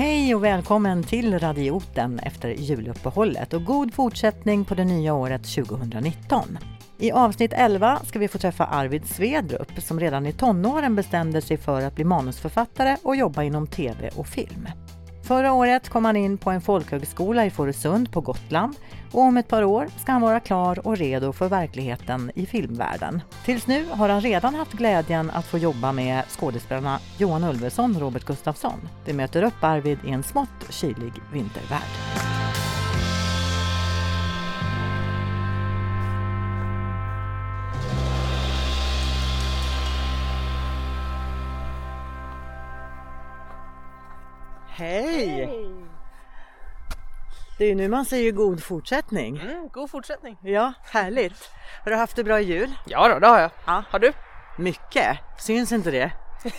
Hej och välkommen till Radioten efter juluppehållet och god fortsättning på det nya året 2019. I avsnitt 11 ska vi få träffa Arvid Svedrup som redan i tonåren bestämde sig för att bli manusförfattare och jobba inom tv och film. Förra året kom han in på en folkhögskola i Fårösund på Gotland och om ett par år ska han vara klar och redo för verkligheten i filmvärlden. Tills nu har han redan haft glädjen att få jobba med skådespelarna Johan Ulveson och Robert Gustafsson. Vi möter upp Arvid i en smått kylig vintervärld. Hej! Hej! Det är nu man säger god fortsättning. Mm, god fortsättning. Ja, härligt. Har du haft det bra jul? Ja då, det har jag. Ja. Har du? Mycket. Syns inte det?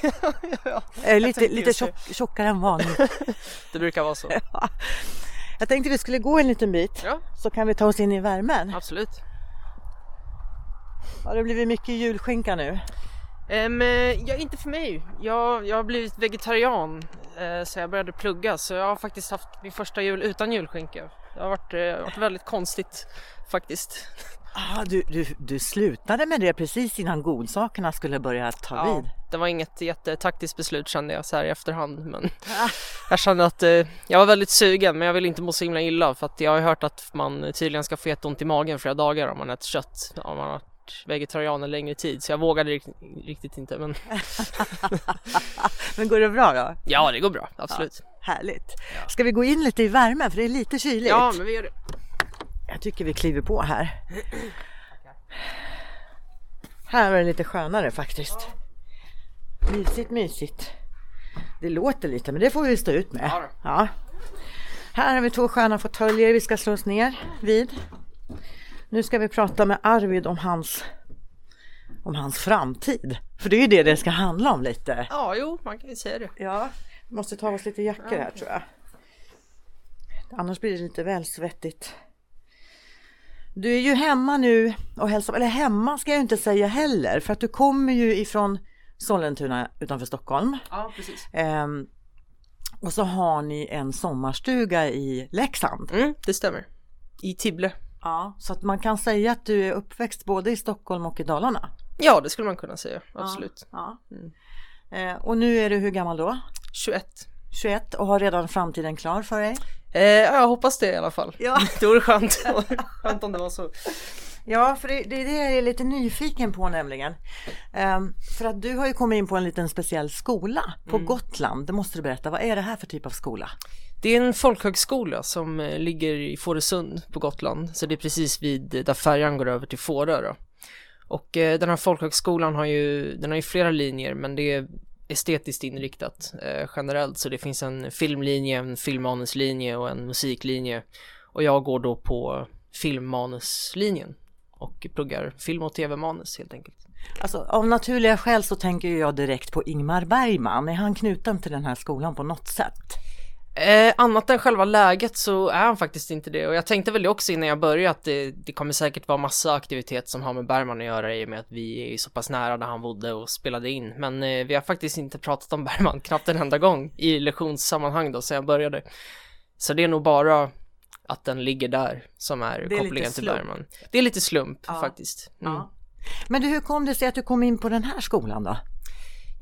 ja, är lite, lite tjock, tjockare än vanligt. det brukar vara så. Jag tänkte vi skulle gå en liten bit Ja, så kan vi ta oss in i värmen. absolut. Har det blivit mycket julskinka nu? Um, ja, inte för mig. Jag, jag har blivit vegetarian så jag började plugga så jag har faktiskt haft min första jul utan julskinka. Det har varit, eh, varit väldigt konstigt faktiskt. Ah, du, du, du slutade med det precis innan godsakerna skulle börja ta Ja, vid. det var inget jättetaktiskt beslut kände jag så här i efterhand men jag kände att eh, jag var väldigt sugen men jag ville inte må så himla illa för att jag har hört att man tydligen ska få jätteont i magen flera dagar om man äter kött om man har varit vegetarian en längre tid så jag vågade rikt- riktigt inte men Men går det bra då? ja det går bra absolut. Härligt. Ska vi gå in lite i värmen för det är lite kyligt? Ja men vi gör det. Jag tycker vi kliver på här. Här är det lite skönare faktiskt. Mysigt, mysigt. Det låter lite men det får vi stå ut med. Ja. Ja. Här har vi två sköna fåtöljer vi ska slå oss ner vid. Nu ska vi prata med Arvid om hans, om hans framtid. För det är ju det det ska handla om lite. Ja jo man kan ju säga det. Ja, vi måste ta oss lite jackor här tror jag. Annars blir det lite väl svettigt. Du är ju hemma nu och hälsar, eller hemma ska jag inte säga heller för att du kommer ju ifrån Sollentuna utanför Stockholm. Ja precis. Ehm, och så har ni en sommarstuga i Leksand. Mm, det stämmer. I Tibble. Ja, så att man kan säga att du är uppväxt både i Stockholm och i Dalarna. Ja det skulle man kunna säga absolut. Ja. Mm. Eh, och nu är du hur gammal då? 21. 21 och har redan framtiden klar för dig? Eh, ja, jag hoppas det i alla fall. Ja. Det vore skönt. skönt om det var så. Ja, för det, det är det jag är lite nyfiken på nämligen. Ehm, för att du har ju kommit in på en liten speciell skola på Gotland. Det måste du berätta. Vad är det här för typ av skola? Det är en folkhögskola som eh, ligger i Fårösund på Gotland. Så det är precis vid eh, där färjan går över till Fårö då. Och eh, den här folkhögskolan har ju, den har ju flera linjer men det är estetiskt inriktat eh, generellt. Så det finns en filmlinje, en filmmanuslinje och en musiklinje. Och jag går då på filmmanuslinjen och pluggar film och tv-manus helt enkelt. Alltså av naturliga skäl så tänker ju jag direkt på Ingmar Bergman. Är han knuten till den här skolan på något sätt? Eh, annat än själva läget så är han faktiskt inte det och jag tänkte väl också innan jag började att det, det kommer säkert vara massa aktivitet som har med Bergman att göra i och med att vi är så pass nära där han bodde och spelade in men eh, vi har faktiskt inte pratat om Bergman knappt en enda gång i lektionssammanhang då sen jag började så det är nog bara att den ligger där som är, lite kopplingen till. Bergman. Det är lite slump Ja. faktiskt. Mm. Ja. Men du, hur kom det sig att du kom in på den här skolan då?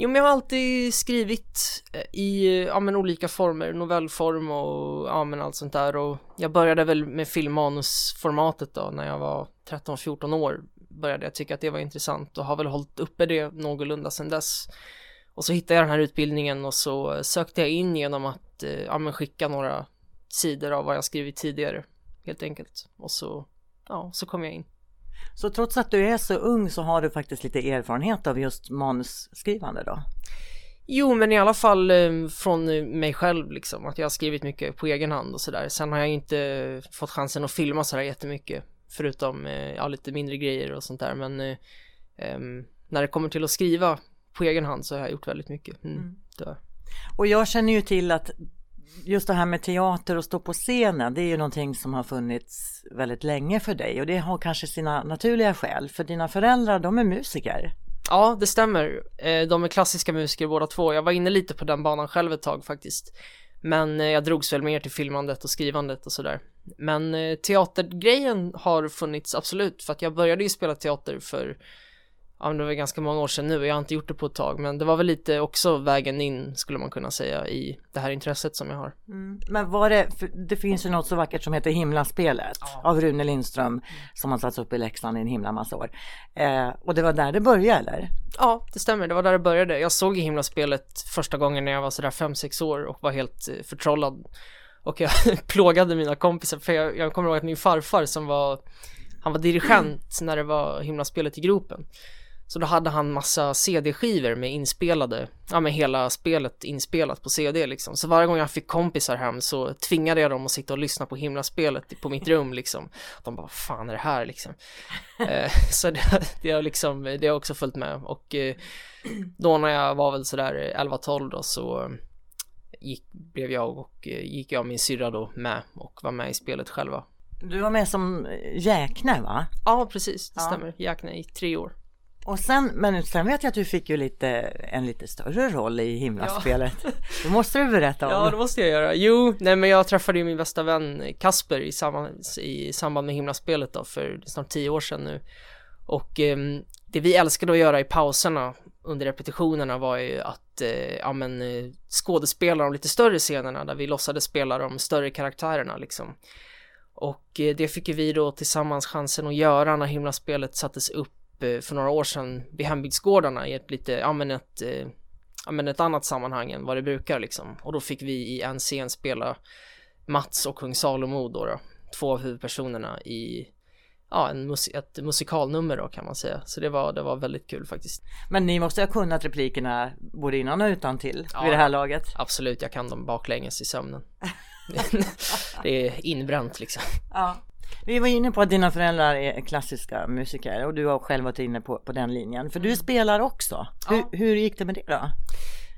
Jo men jag har alltid skrivit eh, i ja, men olika former, novellform och ja men allt sånt där och jag började väl med filmmanusformatet då när jag var 13-14 år började jag tycka att det var intressant och har väl hållit uppe det någorlunda sedan dess. Och så hittade jag den här utbildningen och så sökte jag in genom att eh, ja, men skicka några sidor av vad jag skrivit tidigare helt enkelt och så ja, så kom jag in. Så trots att du är så ung så har du faktiskt lite erfarenhet av just manusskrivande då? Jo, men i alla fall eh, från eh, mig själv liksom, att jag har skrivit mycket på egen hand och sådär. Sen har jag inte fått chansen att filma sådär jättemycket, förutom eh, ja, lite mindre grejer och sånt där. Men eh, ehm, när det kommer till att skriva på egen hand så har jag gjort väldigt mycket. Mm, Mm. Och jag känner ju till att just det här med teater och stå på scenen, det är ju någonting som har funnits väldigt länge för dig och det har kanske sina naturliga skäl, för dina föräldrar de är musiker. Ja, det stämmer. Eh, de är klassiska musiker båda två. Jag var inne lite på den banan själv ett tag faktiskt. Men eh, jag drogs väl mer till filmandet och skrivandet och sådär. Men eh, teatergrejen har funnits absolut, för att jag började ju spela teater för ja, det var ganska många år sedan nu och jag har inte gjort det på ett tag men det var väl lite också vägen in skulle man kunna säga i det här intresset som jag har. Mm. Men var det, det finns ju något så vackert som heter Himlaspelet ja. av Rune Lindström som har satts upp i Leksand i en himla massa år. Eh, och det var där det började eller? Ja, det stämmer, det var där det började. Jag såg Himlaspelet första gången när jag var sådär 5-6 år och var helt eh, förtrollad. Och jag plågade mina kompisar för jag, jag kommer ihåg att min farfar som var han var dirigent när det var Himlaspelet i gropen. Så då hade han massa CD-skivor med inspelade, ja med hela spelet inspelat på CD liksom. Så varje gång jag fick kompisar hem så tvingade jag dem att sitta och lyssna på himlaspelet på mitt rum liksom. De bara, vad fan är det här liksom? eh, så det, det har liksom, det har också följt med och eh, då när jag var väl sådär 11-12 då så gick, blev jag och eh, gick jag och min syrra då med och var med i spelet själva. Du var med som jäkne va? Ja precis, det ja. stämmer. Jäkne i tre år. Och sen, men sen vet jag att du fick ju lite, en lite större roll i himlaspelet. Ja. Det måste du berätta om. Ja, det måste jag göra. Jo, nej men jag träffade ju min bästa vän Kasper i samband, i samband med himlaspelet då för snart tio år sedan nu. Och eh, det vi älskade att göra i pauserna under repetitionerna var ju att eh, ja, men, eh, skådespela de lite större scenerna där vi låtsades spela de större karaktärerna liksom. Och eh, det fick ju vi då tillsammans chansen att göra när himlaspelet sattes upp Eh, för några år sedan vid hembygdsgårdarna i ett lite, ja men ett, eh, ja men ett annat sammanhang än vad det brukar liksom. Och då fick vi i en scen spela Mats och kung Salomo då, då två av huvudpersonerna i ja, en mus ett musikalnummer då kan man säga. Så det var, det var väldigt kul faktiskt. Men ni måste ha kunnat replikerna både innan och utan till ja, vid det här laget? Absolut, jag kan dem baklänges i sömnen. det är inbränt liksom. Ja. Vi var inne på att dina föräldrar är klassiska musiker och du har själv varit inne på, på den linjen. För du spelar också. Ja. Hur, hur gick det med det då?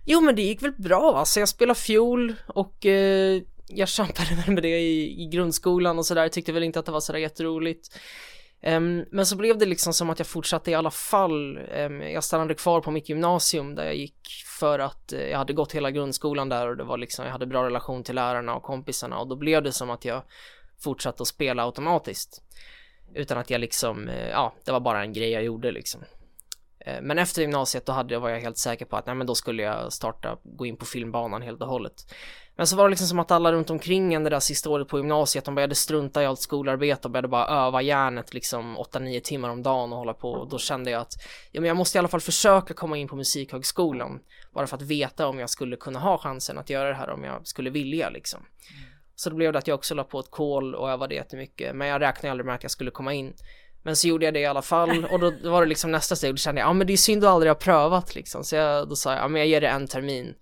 Jo men det gick väl bra alltså. Jag spelade fiol och eh, jag kämpade väl med det i, i grundskolan och sådär. Tyckte väl inte att det var sådär jätteroligt. Um, men så blev det liksom som att jag fortsatte i alla fall. Um, jag stannade kvar på mitt gymnasium där jag gick för att uh, jag hade gått hela grundskolan där och det var liksom, jag hade bra relation till lärarna och kompisarna och då blev det som att jag fortsatte att spela automatiskt. Utan att jag liksom, eh, ja, det var bara en grej jag gjorde liksom. Eh, men efter gymnasiet då hade, var jag helt säker på att nej men då skulle jag starta, gå in på filmbanan helt och hållet. Men så var det liksom som att alla runt omkring en det där sista året på gymnasiet, de började strunta i allt skolarbete och började bara öva järnet liksom 8-9 timmar om dagen och hålla på. Och då kände jag att ja, men jag måste i alla fall försöka komma in på musikhögskolan. Bara för att veta om jag skulle kunna ha chansen att göra det här om jag skulle vilja liksom. Mm. Så då blev det att jag också la på ett kol och övade jättemycket. Men jag räknade aldrig med att jag skulle komma in. Men så gjorde jag det i alla fall och då var det liksom nästa steg. Då kände jag, ja men det är synd att aldrig ha prövat liksom. Så jag, då sa jag, ja men jag ger det en termin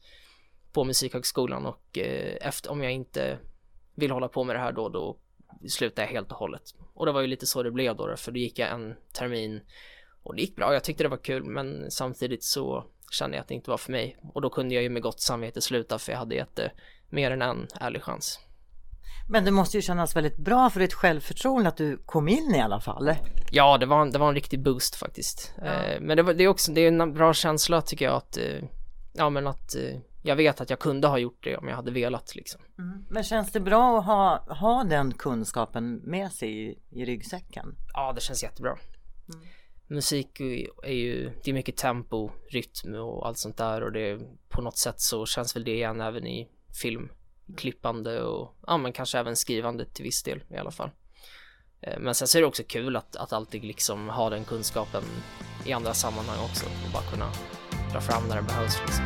på Musikhögskolan och eh, efter, om jag inte vill hålla på med det här då, då slutar jag helt och hållet. Och det var ju lite så det blev då, för då gick jag en termin och det gick bra. Jag tyckte det var kul, men samtidigt så kände jag att det inte var för mig och då kunde jag ju med gott samvete sluta för jag hade gett det mer än en ärlig chans. Men det måste ju kännas väldigt bra för ditt självförtroende att du kom in i alla fall. Ja, det var, det var en riktig boost faktiskt. Ja. Eh, men det, var, det, är också det är en bra känsla tycker jag att, eh, ja men att eh, jag vet att jag kunde ha gjort det om jag hade velat liksom. Mm. Men känns det bra att ha, ha den kunskapen med sig i, i ryggsäcken? Ja, det känns jättebra. Mm. Musik är ju, det är mycket tempo, rytm och allt sånt där och det på något sätt så känns väl det igen även i film klippande och ja, men kanske även skrivande till viss del i alla fall. Eh, men sen så är det också kul att, att alltid liksom ha den kunskapen i andra sammanhang också och bara kunna dra fram när det behövs. Liksom.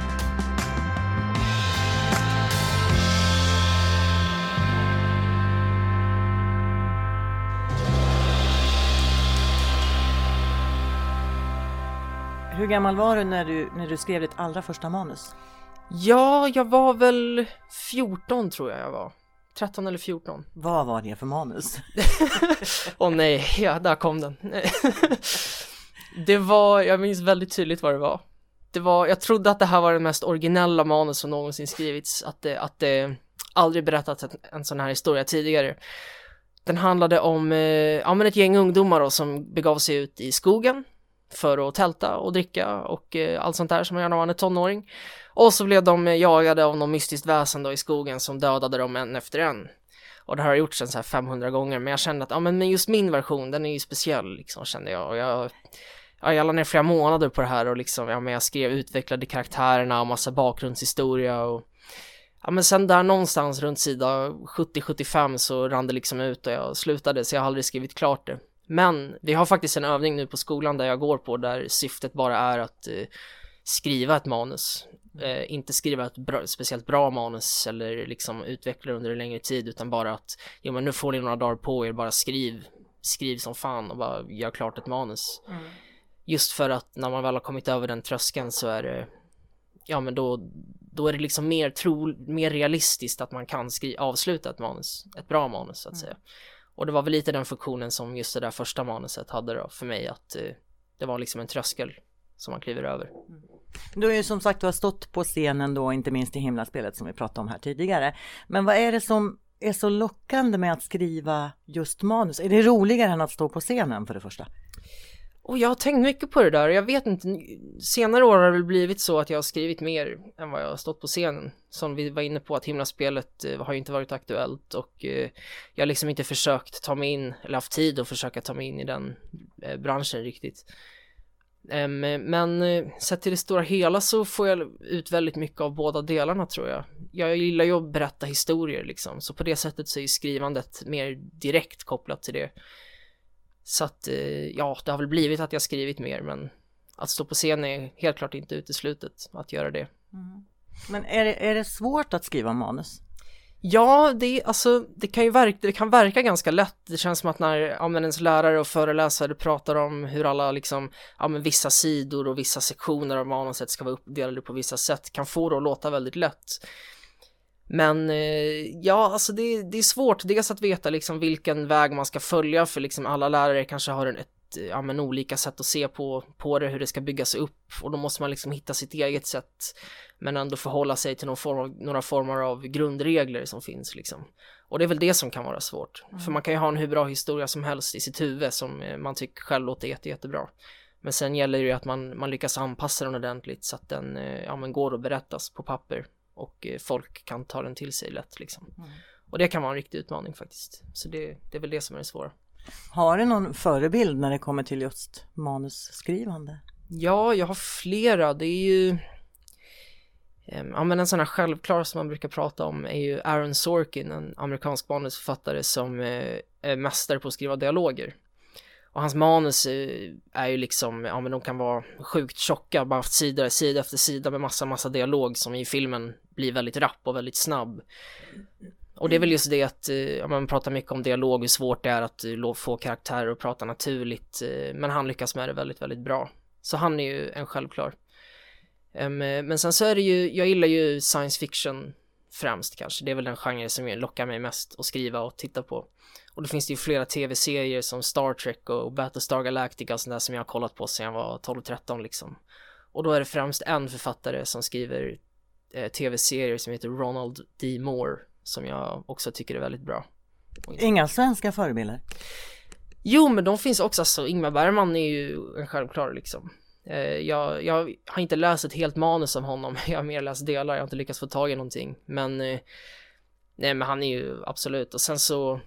Hur gammal var du när du, när du skrev ditt allra första manus? Ja, jag var väl 14 tror jag jag var. 13 eller 14. Vad var det för manus? Åh oh, nej, ja, där kom den. det var, jag minns väldigt tydligt vad det var. Det var, jag trodde att det här var den mest originella manus som någonsin skrivits. Att det, att det aldrig berättats en sån här historia tidigare. Den handlade om, eh, ja men ett gäng ungdomar då som begav sig ut i skogen för att tälta och dricka och eh, allt sånt där som man gör när man är tonåring. Och så blev de jagade av något mystiskt väsen då i skogen som dödade dem en efter en. Och det har gjorts sen så här 500 gånger men jag kände att ja men just min version den är ju speciell liksom kände jag och jag ja, jag la ner flera månader på det här och liksom, ja men jag skrev, utvecklade karaktärerna och massa bakgrundshistoria och ja men sen där någonstans runt sida 70-75 så rann det liksom ut och jag slutade så jag har aldrig skrivit klart det. Men vi har faktiskt en övning nu på skolan där jag går på där syftet bara är att eh, skriva ett manus. Eh, inte skriva ett bra, speciellt bra manus eller liksom utveckla det under en längre tid utan bara att jo men nu får ni några dagar på er, bara skriv, skriv som fan och bara gör klart ett manus. Mm. Just för att när man väl har kommit över den tröskeln så är det ja men då då är det liksom mer tro, mer realistiskt att man kan skri- avsluta ett manus, ett bra manus så att mm. säga. Och det var väl lite den funktionen som just det där första manuset hade då för mig att eh, det var liksom en tröskel som man kliver över. Mm. Du har ju som sagt du har stått på scenen då, inte minst i himlaspelet som vi pratade om här tidigare. Men vad är det som är så lockande med att skriva just manus? Är det roligare än att stå på scenen för det första? Och jag har tänkt mycket på det där och jag vet inte, senare år har det blivit så att jag har skrivit mer än vad jag har stått på scenen. Som vi var inne på att himlaspelet eh, har ju inte varit aktuellt och eh, jag har liksom inte försökt ta mig in, eller haft tid att försöka ta mig in i den eh, branschen riktigt. Ehm, men sett till det stora hela så får jag ut väldigt mycket av båda delarna tror jag. Jag gillar ju att berätta historier liksom, så på det sättet så är skrivandet mer direkt kopplat till det. Så att eh, ja, det har väl blivit att jag skrivit mer men att stå på scen är helt klart inte uteslutet att göra det. Mm. Men är det, är det svårt att skriva manus? Ja, det, alltså, det, kan ju verka, det kan verka ganska lätt. Det känns som att när ja, men ens lärare och föreläsare pratar om hur alla liksom, ja, men vissa sidor och vissa sektioner av manuset ska vara uppdelade på vissa sätt kan få det att låta väldigt lätt. Men eh, ja, alltså det, det är svårt dels att veta liksom vilken väg man ska följa för liksom alla lärare kanske har en, ett, ja, men olika sätt att se på, på det, hur det ska byggas upp och då måste man liksom hitta sitt eget sätt men ändå förhålla sig till någon form av, några former av grundregler som finns liksom. Och det är väl det som kan vara svårt. Mm. För man kan ju ha en hur bra historia som helst i sitt huvud som eh, man tycker själv låter jätte, jättebra. Men sen gäller det ju att man, man lyckas anpassa den ordentligt så att den eh, ja, men går att berättas på papper och eh, folk kan ta den till sig lätt liksom. Mm. Och det kan vara en riktig utmaning faktiskt. Så det, det är väl det som är det svåra. Har du någon förebild när det kommer till just manusskrivande? Ja, jag har flera. Det är ju ehm, Ja men en sån här självklar som man brukar prata om är ju Aaron Sorkin, en amerikansk manusförfattare som eh, är mästare på att skriva dialoger. Och hans manus är ju liksom, ja men de kan vara sjukt tjocka, bara sida, sida efter sida med massa, massa dialog som i filmen blir väldigt rapp och väldigt snabb. Och det är väl just det att, eh, ja, man pratar mycket om dialog, hur svårt det är att eh, få karaktärer att prata naturligt, eh, men han lyckas med det väldigt, väldigt bra. Så han är ju en självklar. Men sen så är det ju, jag gillar ju science fiction främst kanske, det är väl den genre som lockar mig mest att skriva och titta på. Och då finns det ju flera tv-serier som Star Trek och Battlestar Galactica och sånt där som jag har kollat på sedan jag var 12-13 liksom. Och då är det främst en författare som skriver eh, tv-serier som heter Ronald D. Moore som jag också tycker är väldigt bra. Inga svenska förebilder? Jo, men de finns också. Alltså, Ingmar Bergman är ju en självklar liksom. Eh, jag, jag, har inte läst ett helt manus av honom. Jag har mer läst delar. Jag har inte lyckats få tag i någonting. Men eh, nej, men han är ju absolut. Och sen så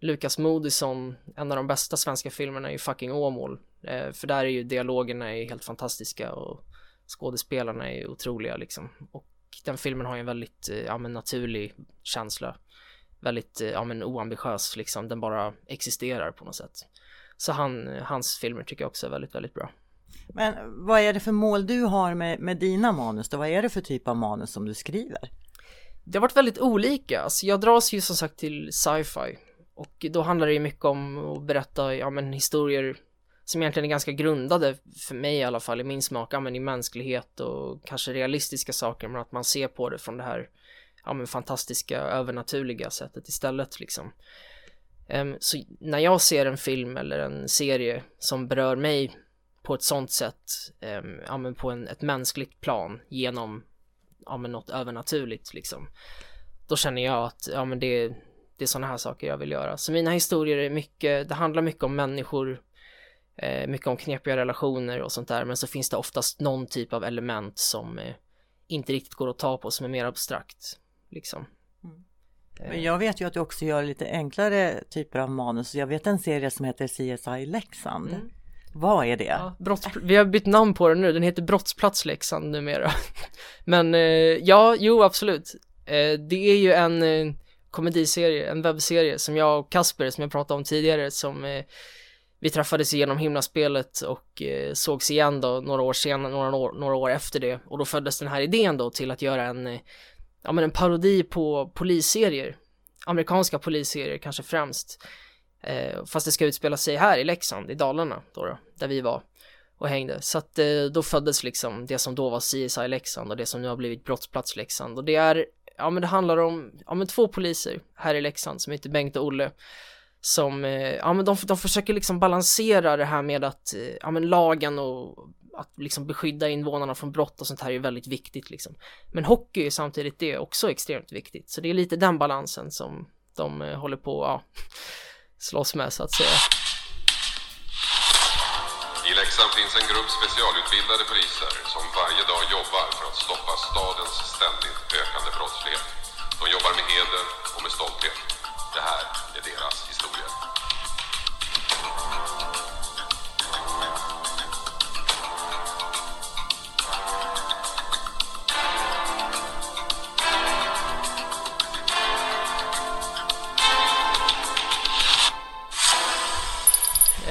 Lukas Moodysson, en av de bästa svenska filmerna är ju fucking Åmål. För där är ju dialogerna är helt fantastiska och skådespelarna är otroliga liksom. Och den filmen har ju en väldigt, eh, ja men naturlig känsla. Väldigt, eh, ja men oambitiös liksom. Den bara existerar på något sätt. Så han, hans filmer tycker jag också är väldigt, väldigt bra. Men vad är det för mål du har med, med dina manus då? Vad är det för typ av manus som du skriver? Det har varit väldigt olika. Alltså jag dras ju som sagt till sci-fi och då handlar det ju mycket om att berätta, ja men historier som egentligen är ganska grundade, för mig i alla fall, i min smak, ja men i mänsklighet och kanske realistiska saker, men att man ser på det från det här, ja men fantastiska, övernaturliga sättet istället liksom. Um, så när jag ser en film eller en serie som berör mig på ett sånt sätt, um, ja men på en, ett mänskligt plan genom, ja men något övernaturligt liksom, då känner jag att, ja men det det är sådana här saker jag vill göra. Så mina historier är mycket, det handlar mycket om människor eh, mycket om knepiga relationer och sånt där, men så finns det oftast någon typ av element som eh, inte riktigt går att ta på, som är mer abstrakt. Liksom. Mm. Men jag vet ju att du också gör lite enklare typer av manus. Jag vet en serie som heter CSI Leksand. Mm. Vad är det? Ja, brotts, vi har bytt namn på den nu, den heter Brottsplats Leksand numera. Men eh, ja, jo absolut. Eh, det är ju en eh, komediserie, en webbserie som jag och Kasper, som jag pratade om tidigare, som eh, vi träffades genom himlaspelet och eh, sågs igen då några år senare, några år, några år efter det. Och då föddes den här idén då till att göra en, eh, ja men en parodi på polisserier. Amerikanska polisserier kanske främst. Eh, fast det ska utspela sig här i Leksand, i Dalarna då, då där vi var och hängde. Så att eh, då föddes liksom det som då var CSI Leksand och det som nu har blivit Brottsplats Leksand. Och det är, ja men det handlar om, ja men två poliser här i Leksand som heter Bengt och Olle. Som, eh, ja men de, de försöker liksom balansera det här med att, eh, ja men lagen och att liksom beskydda invånarna från brott och sånt här är väldigt viktigt liksom. Men hockey är samtidigt det också extremt viktigt. Så det är lite den balansen som de eh, håller på, ja slåss med så att säga. I Leksand finns en grupp specialutbildade poliser som varje dag jobbar för att stoppa stadens ständigt ökande brottslighet. De jobbar med heder och med stolthet. Det här är deras historia.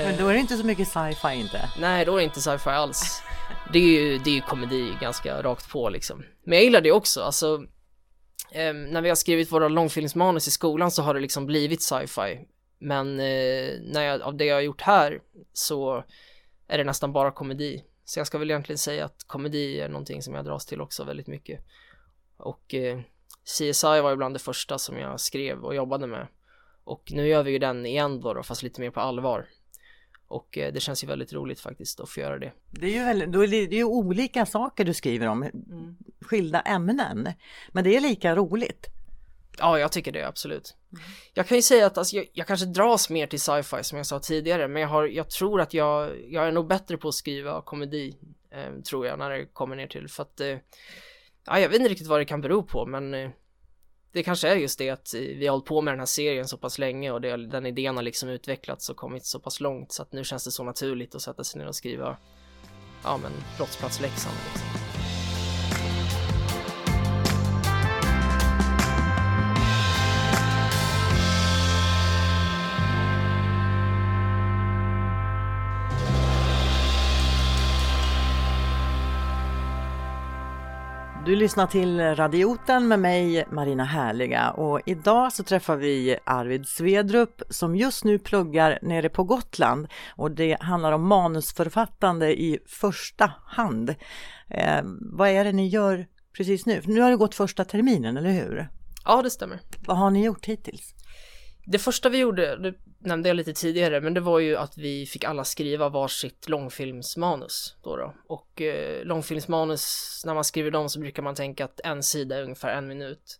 Men då är det inte så mycket sci-fi inte. Nej, då är det inte sci-fi alls. Det är ju, det är ju komedi ganska rakt på liksom. Men jag gillar det också, alltså eh, när vi har skrivit våra långfilmsmanus i skolan så har det liksom blivit sci-fi. Men eh, när jag, av det jag har gjort här så är det nästan bara komedi. Så jag ska väl egentligen säga att komedi är någonting som jag dras till också väldigt mycket. Och eh, CSI var ju bland det första som jag skrev och jobbade med. Och nu gör vi ju den igen då, då fast lite mer på allvar. Och eh, det känns ju väldigt roligt faktiskt att få göra det. Det är ju, väldigt, då är det, det är ju olika saker du skriver om, mm. skilda ämnen. Men det är lika roligt. Ja, jag tycker det absolut. Mm. Jag kan ju säga att alltså, jag, jag, kanske dras mer till sci-fi som jag sa tidigare, men jag, har, jag tror att jag, jag är nog bättre på att skriva komedi, eh, tror jag, när det kommer ner till. För att, eh, ja, jag vet inte riktigt vad det kan bero på, men eh, det kanske är just det att vi har hållit på med den här serien så pass länge och det, den idén har liksom utvecklats och kommit så pass långt så att nu känns det så naturligt att sätta sig ner och skriva ja men brottsplats Leksand liksom. Du lyssnar till Radioten med mig Marina Härliga och idag så träffar vi Arvid Svedrup som just nu pluggar nere på Gotland och det handlar om manusförfattande i första hand. Eh, vad är det ni gör precis nu? För nu har det gått första terminen, eller hur? Ja, det stämmer. Vad har ni gjort hittills? Det första vi gjorde, det nämnde jag lite tidigare, men det var ju att vi fick alla skriva varsitt långfilmsmanus då, då. Och eh, långfilmsmanus, när man skriver dem så brukar man tänka att en sida är ungefär en minut.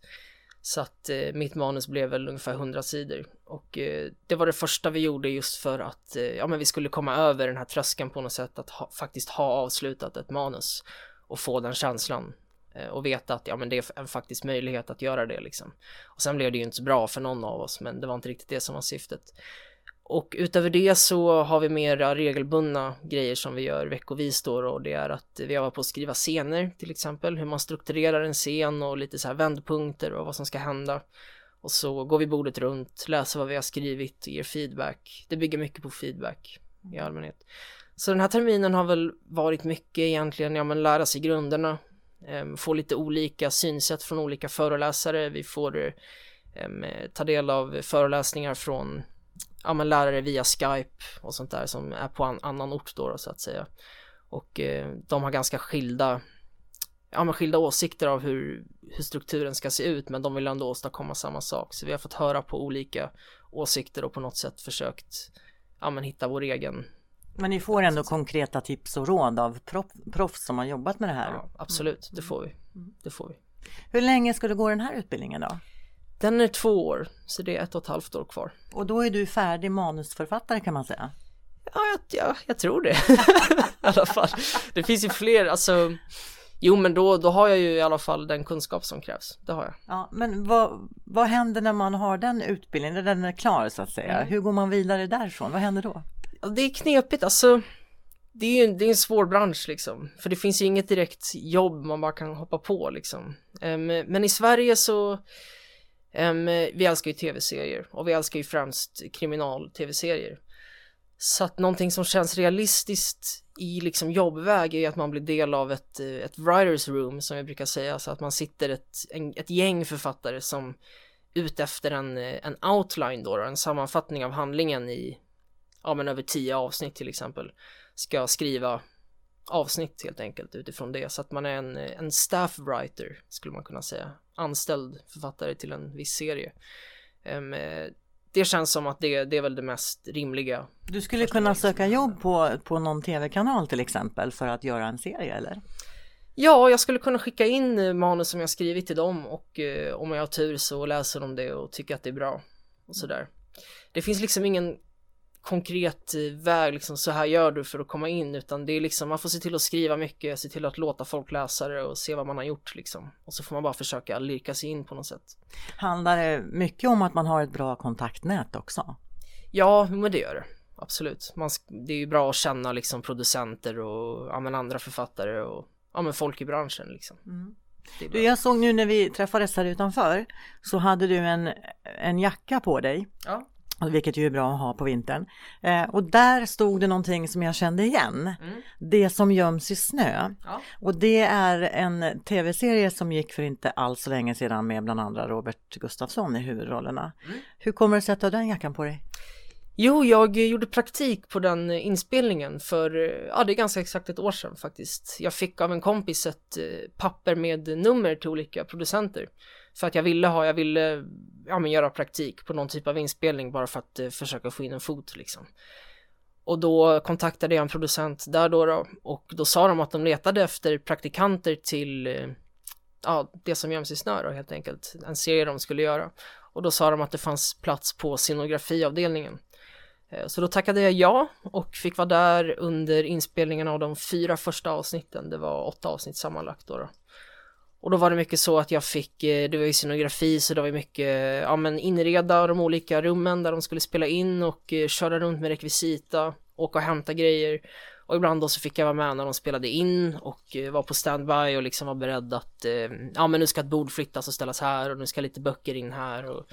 Så att eh, mitt manus blev väl ungefär 100 sidor. Och eh, det var det första vi gjorde just för att eh, ja, men vi skulle komma över den här tröskeln på något sätt att ha, faktiskt ha avslutat ett manus och få den känslan Eh, och veta att ja, men det är en faktisk möjlighet att göra det liksom. Och sen blev det ju inte så bra för någon av oss, men det var inte riktigt det som var syftet. Och utöver det så har vi mera regelbundna grejer som vi gör veckovis då och det är att vi har på att skriva scener till exempel, hur man strukturerar en scen och lite så här vändpunkter och vad som ska hända. Och så går vi bordet runt, läser vad vi har skrivit och ger feedback. Det bygger mycket på feedback i allmänhet. Så den här terminen har väl varit mycket egentligen, ja men lära sig grunderna, Ehm, får få lite olika synsätt från olika föreläsare. Vi får ehm, ta del av föreläsningar från ja, men lärare via Skype och sånt där som är på en annan ort då, då så att säga. Och eh, de har ganska skilda, ja, men skilda åsikter av hur, hur strukturen ska se ut men de vill ändå åstadkomma samma sak. Så vi har fått höra på olika åsikter och på något sätt försökt ja, men hitta vår egen men ni får ändå konkreta tips och råd av proffs som har jobbat med det här? Ja, absolut, det får vi. Mm. Det får vi. Hur länge ska du gå den här utbildningen då? Den är två år, så det är ett och ett halvt år kvar. Och då är du färdig manusförfattare kan man säga? Ja, jag, ja, jag tror det. I alla fall. Det finns ju fler, alltså Jo men då, då har jag ju i alla fall den kunskap som krävs. Det har jag. Ja, men vad, vad händer när man har den utbildningen, när den är klar så att säga? Mm. Hur går man vidare därifrån? Vad händer då? Det är knepigt, alltså det är ju det är en svår bransch liksom. För det finns ju inget direkt jobb man bara kan hoppa på liksom. Um, men i Sverige så um, vi älskar ju tv-serier och vi älskar ju främst kriminal-tv-serier. Så att någonting som känns realistiskt i liksom jobbväg är att man blir del av ett, eh, ett writers room som jag brukar säga, så att man sitter ett, en, ett gäng författare som ut efter en, en outline då, en sammanfattning av handlingen i, ja men över tio avsnitt till exempel, ska skriva avsnitt helt enkelt utifrån det, så att man är en, en staff writer skulle man kunna säga, anställd författare till en viss serie. Um, det känns som att det, det är väl det mest rimliga. Du skulle kunna söka jobb på, på någon tv-kanal till exempel för att göra en serie eller? Ja, jag skulle kunna skicka in manus som jag skrivit till dem och eh, om jag har tur så läser de det och tycker att det är bra och sådär. Det finns liksom ingen konkret väg, liksom så här gör du för att komma in, utan det är liksom man får se till att skriva mycket, se till att låta folk läsa det och se vad man har gjort liksom. Och så får man bara försöka lirka sig in på något sätt. Handlar det mycket om att man har ett bra kontaktnät också? Ja, men det gör det. Absolut. Man, det är ju bra att känna liksom producenter och ja, andra författare och ja, men folk i branschen liksom. Mm. Du, jag såg nu när vi träffades här utanför så hade du en, en jacka på dig. Ja vilket ju är bra att ha på vintern. Eh, och där stod det någonting som jag kände igen. Mm. Det som göms i snö. Ja. Och det är en tv-serie som gick för inte alls så länge sedan med bland andra Robert Gustafsson i huvudrollerna. Mm. Hur kommer det sig att du har den jackan på dig? Jo, jag gjorde praktik på den inspelningen för, ja det är ganska exakt ett år sedan faktiskt. Jag fick av en kompis ett eh, papper med nummer till olika producenter. För att jag ville ha, jag ville ja, men göra praktik på någon typ av inspelning bara för att eh, försöka få in en fot liksom. Och då kontaktade jag en producent där då, då och då sa de att de letade efter praktikanter till eh, ja, det som göms i snö då helt enkelt, en serie de skulle göra. Och då sa de att det fanns plats på scenografiavdelningen. Eh, så då tackade jag ja och fick vara där under inspelningen av de fyra första avsnitten. Det var åtta avsnitt sammanlagt då. då. Och då var det mycket så att jag fick, eh, det var ju scenografi så det var mycket, ja men inreda de olika rummen där de skulle spela in och eh, köra runt med rekvisita, åka och hämta grejer. Och ibland då så fick jag vara med när de spelade in och eh, var på standby och liksom var beredd att, ja men nu ska ett bord flyttas och ställas här och nu ska lite böcker in här och,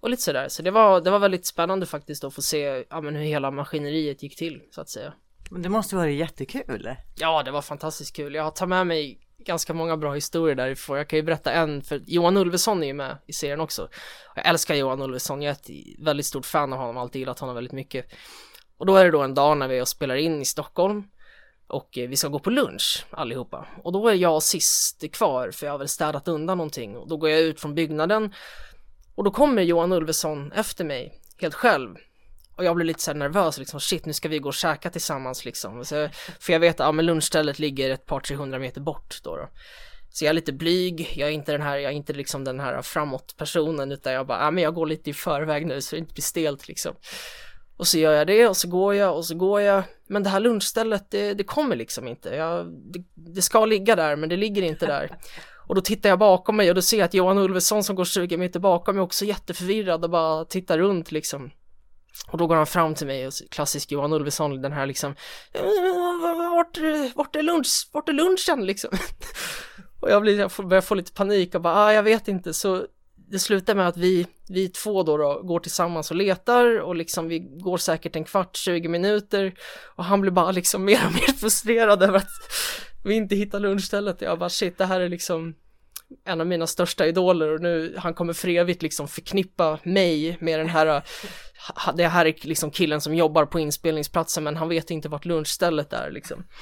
och lite sådär. Så det var, det var väldigt spännande faktiskt att få se, ja men hur hela maskineriet gick till så att säga. Men det måste vara jättekul. Ja, det var fantastiskt kul. Jag har tagit med mig ganska många bra historier därifrån. Jag kan ju berätta en, för Johan Ulveson är ju med i serien också. Jag älskar Johan Ulveson, jag är ett väldigt stort fan av honom, alltid gillat honom väldigt mycket. Och då är det då en dag när vi är och spelar in i Stockholm och eh, vi ska gå på lunch allihopa. Och då är jag sist kvar för jag har väl städat undan någonting och då går jag ut från byggnaden och då kommer Johan Ulveson efter mig helt själv och jag blir lite så nervös liksom, shit nu ska vi gå och käka tillsammans liksom. Så, för jag vet att ja, men lunchstället ligger ett par 300 meter bort då, då. Så jag är lite blyg, jag är inte den här, jag är inte liksom den här framåt personen utan jag bara, ja men jag går lite i förväg nu så det inte blir stelt liksom. Och så gör jag det och så går jag och så går jag. Men det här lunchstället, det, det kommer liksom inte. Jag, det, det, ska ligga där men det ligger inte där. Och då tittar jag bakom mig och då ser jag att Johan Ulveson som går 20 meter bakom mig också jätteförvirrad och bara tittar runt liksom. Och då går han fram till mig och klassisk Johan Ulveson, den här liksom eh, Vart, vart är lunch, vart är lunchen liksom? och jag, blir, jag börjar få lite panik och bara, ah, jag vet inte, så det slutar med att vi, vi två då, då går tillsammans och letar och liksom vi går säkert en kvart, 20 minuter och han blir bara liksom mer och mer frustrerad över att vi inte hittar lunchstället. Jag bara shit, det här är liksom en av mina största idoler och nu han kommer för evigt liksom förknippa mig med den här det här är liksom killen som jobbar på inspelningsplatsen men han vet inte vart lunchstället är liksom.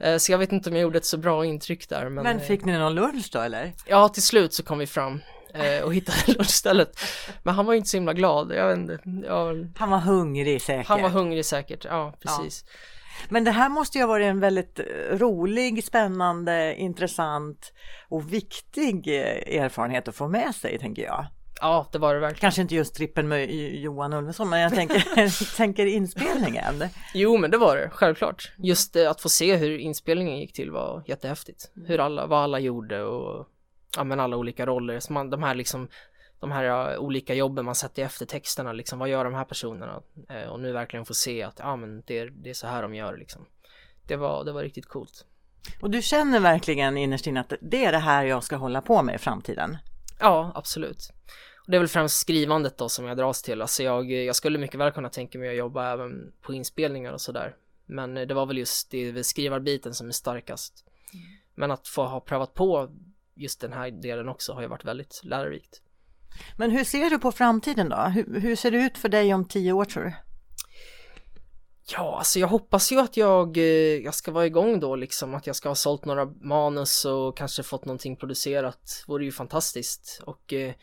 Eh, så jag vet inte om jag gjorde ett så bra intryck där. Men, men fick ni någon lunch då eller? Ja, till slut så kom vi fram eh, och hittade lunchstället. Men han var inte så himla glad. Jag vet inte, jag... Han var hungrig säkert. Han var hungrig säkert, ja precis. Ja. Men det här måste ju ha varit en väldigt rolig, spännande, intressant och viktig erfarenhet att få med sig tänker jag. Ja, det var det verkligen. Kanske inte just trippen med Johan Ulveson, men jag tänker, tänker inspelningen. Jo, men det var det, självklart. Just att få se hur inspelningen gick till var jättehäftigt. Hur alla, vad alla gjorde och ja, men alla olika roller. Så man, de här liksom de här olika jobben man sätter efter texterna liksom, vad gör de här personerna? Eh, och nu verkligen få se att ja, men det, är, det är så här de gör liksom. Det var, det var riktigt coolt. Och du känner verkligen innerst inne att det är det här jag ska hålla på med i framtiden? Ja, absolut. Och det är väl främst skrivandet då som jag dras till. Alltså jag, jag skulle mycket väl kunna tänka mig att jobba även på inspelningar och sådär. Men det var väl just det skrivarbiten som är starkast. Mm. Men att få ha prövat på just den här delen också har ju varit väldigt lärorikt. Men hur ser du på framtiden då? Hur, hur ser det ut för dig om tio år tror du? Ja, alltså jag hoppas ju att jag, eh, jag ska vara igång då liksom, att jag ska ha sålt några manus och kanske fått någonting producerat. Vore ju fantastiskt. Och eh,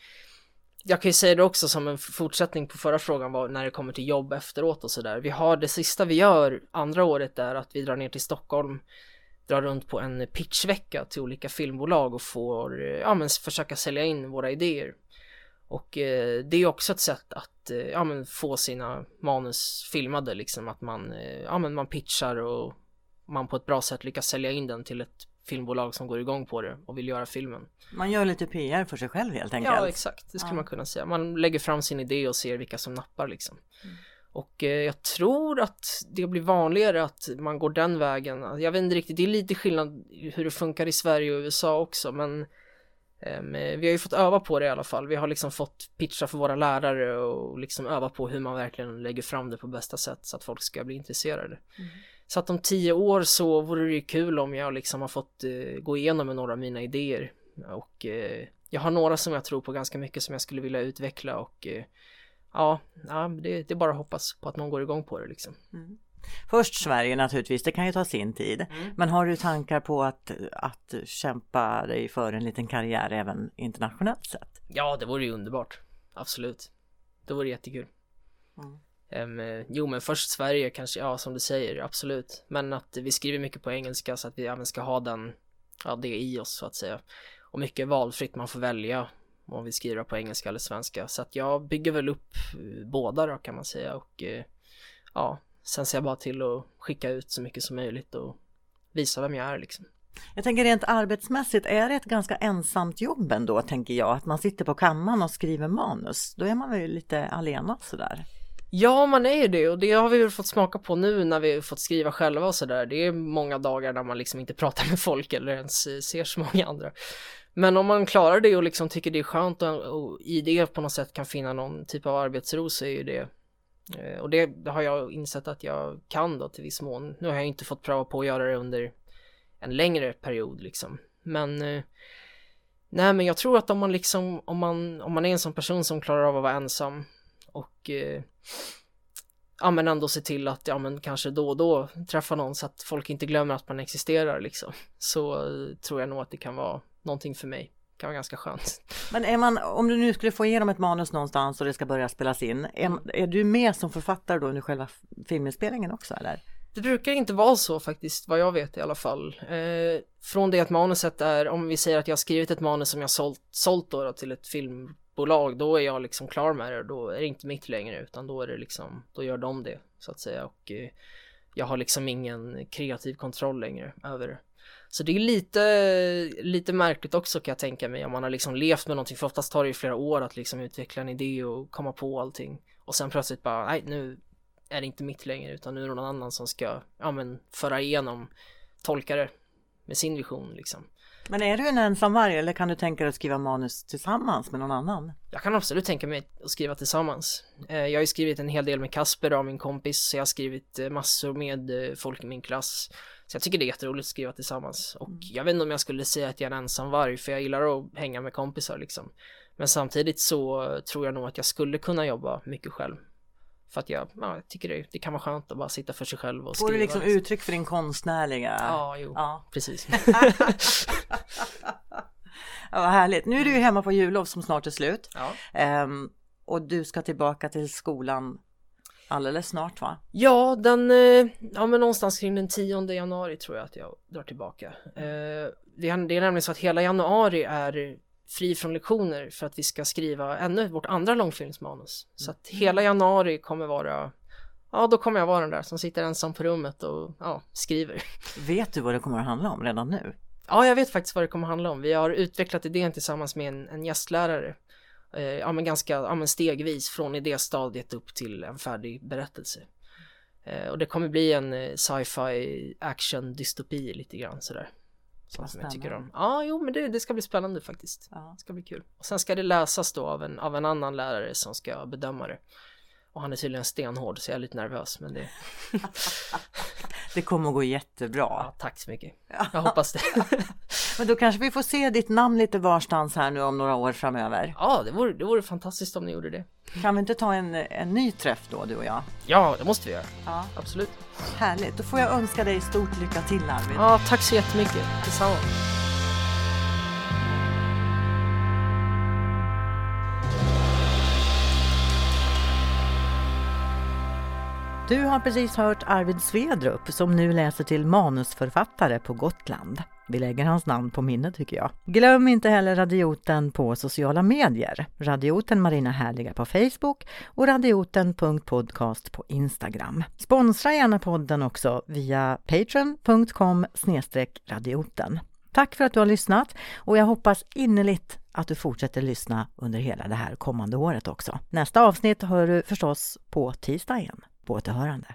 jag kan ju säga det också som en fortsättning på förra frågan var när det kommer till jobb efteråt och sådär. Vi har det sista vi gör andra året är att vi drar ner till Stockholm, drar runt på en pitchvecka till olika filmbolag och får, eh, ja men försöka sälja in våra idéer. Och eh, det är också ett sätt att eh, ja, men få sina manus filmade liksom att man, eh, ja, men man pitchar och man på ett bra sätt lyckas sälja in den till ett filmbolag som går igång på det och vill göra filmen. Man gör lite PR för sig själv helt enkelt. Ja exakt, det skulle ja. man kunna säga. Man lägger fram sin idé och ser vilka som nappar liksom. Mm. Och eh, jag tror att det blir vanligare att man går den vägen. Jag vet inte riktigt, det är lite skillnad hur det funkar i Sverige och USA också men vi har ju fått öva på det i alla fall. Vi har liksom fått pitcha för våra lärare och liksom öva på hur man verkligen lägger fram det på bästa sätt så att folk ska bli intresserade. Mm. Så att om tio år så vore det ju kul om jag liksom har fått uh, gå igenom med några av mina idéer. Och uh, jag har några som jag tror på ganska mycket som jag skulle vilja utveckla och ja, ja det, det, är bara att hoppas på att någon går igång på det liksom. Mm. Först Sverige naturligtvis, det kan ju ta sin tid. Mm. Men har du tankar på att, att kämpa dig för en liten karriär även internationellt sett? Ja, det vore ju underbart. Absolut. Det vore jättekul. Mm. Um, jo men först Sverige kanske, ja som du säger, absolut. Men att vi skriver mycket på engelska så att vi även ska ha den, ja det i oss så att säga. Och mycket valfritt, man får välja om vi skriver på engelska eller svenska. Så att jag bygger väl upp eh, båda då kan man säga och uh, ja, Sen ser jag bara till att skicka ut så mycket som möjligt och visa vem jag är liksom. Jag tänker rent arbetsmässigt, är det ett ganska ensamt jobb ändå, tänker jag, att man sitter på kammaren och skriver manus? Då är man väl lite alena sådär? Ja, man är ju det och det har vi väl fått smaka på nu när vi fått skriva själva och sådär. Det är många dagar där man liksom inte pratar med folk eller ens ser så många andra. Men om man klarar det och liksom tycker det är skönt och, och i det på något sätt kan finna någon typ av arbetsro så är ju det Eh, och det har jag insett att jag kan då till viss mån. Nu har jag inte fått pröva på att göra det under en längre period liksom. Men eh, nej, men jag tror att om man liksom om man om man är en sån person som klarar av att vara ensam och eh, ja, men ändå se till att ja, men kanske då och då träffa någon så att folk inte glömmer att man existerar liksom. Så eh, tror jag nog att det kan vara någonting för mig kan vara ganska skönt. Men är man, om du nu skulle få igenom ett manus någonstans och det ska börja spelas in, är, är du med som författare då under själva filminspelningen också eller? Det brukar inte vara så faktiskt, vad jag vet i alla fall. Eh, från det att manuset är, om vi säger att jag har skrivit ett manus som jag sålt, sålt då, då till ett filmbolag, då är jag liksom klar med det. Då är det inte mitt längre, utan då är det liksom, då gör de det så att säga. Och eh, jag har liksom ingen kreativ kontroll längre över det. Så det är lite, lite märkligt också kan jag tänka mig om man har liksom levt med någonting för oftast tar det ju flera år att liksom utveckla en idé och komma på allting och sen plötsligt bara nej nu är det inte mitt längre utan nu är det någon annan som ska ja men föra igenom tolka det med sin vision liksom. Men är du en ensamvarg eller kan du tänka dig att skriva manus tillsammans med någon annan? Jag kan absolut tänka mig att skriva tillsammans. Eh, jag har ju skrivit en hel del med Kasper och min kompis, så jag har skrivit eh, massor med eh, folk i min klass. Så jag tycker det är jätteroligt att skriva tillsammans. Och mm. jag vet inte om jag skulle säga att jag är en ensamvarg, för jag gillar att hänga med kompisar liksom. Men samtidigt så tror jag nog att jag skulle kunna jobba mycket själv. För att jag, ja, jag tycker det, det kan vara skönt att bara sitta för sig själv och skriva. Får du liksom uttryck för din konstnärliga? Ja, jo, ja. precis. ja, vad härligt. Nu är du ju hemma på jullov som snart är slut. Ja. Um, och du ska tillbaka till skolan alldeles snart va? Ja, den, eh, ja men någonstans kring den 10 januari tror jag att jag drar tillbaka. Eh, det är nämligen så att hela januari är fri från lektioner för att vi ska skriva ännu vårt andra långfilmsmanus. Så att hela januari kommer vara Ja, då kommer jag vara den där som sitter ensam på rummet och ja, skriver. Vet du vad det kommer att handla om redan nu? Ja, jag vet faktiskt vad det kommer att handla om. Vi har utvecklat idén tillsammans med en, en gästlärare. Eh, ja, men ganska ja, men stegvis från idéstadiet upp till en färdig berättelse. Eh, och det kommer bli en eh, sci-fi action dystopi lite grann sådär. Som jag tycker om. Ja, jo, men det, det ska bli spännande faktiskt. Ja. Det ska bli kul. Och sen ska det läsas då av en, av en annan lärare som ska bedöma det. Och han är tydligen stenhård så jag är lite nervös men det... det kommer att gå jättebra. Ja, tack så mycket. Jag hoppas det. men då kanske vi får se ditt namn lite varstans här nu om några år framöver. Ja, det vore, det vore fantastiskt om ni gjorde det. Kan vi inte ta en, en ny träff då du och jag? Ja, det måste vi göra. Ja. Absolut. Härligt, då får jag önska dig stort lycka till Arvid. Ja, tack så jättemycket. Detsamma. Du har precis hört Arvid Svedrup som nu läser till manusförfattare på Gotland. Vi lägger hans namn på minnet tycker jag. Glöm inte heller Radioten på sociala medier. Radioten Marina Härliga på Facebook och radioten.podcast på Instagram. Sponsra gärna podden också via patreon.com radioten. Tack för att du har lyssnat och jag hoppas innerligt att du fortsätter lyssna under hela det här kommande året också. Nästa avsnitt hör du förstås på tisdag igen. På återhörande.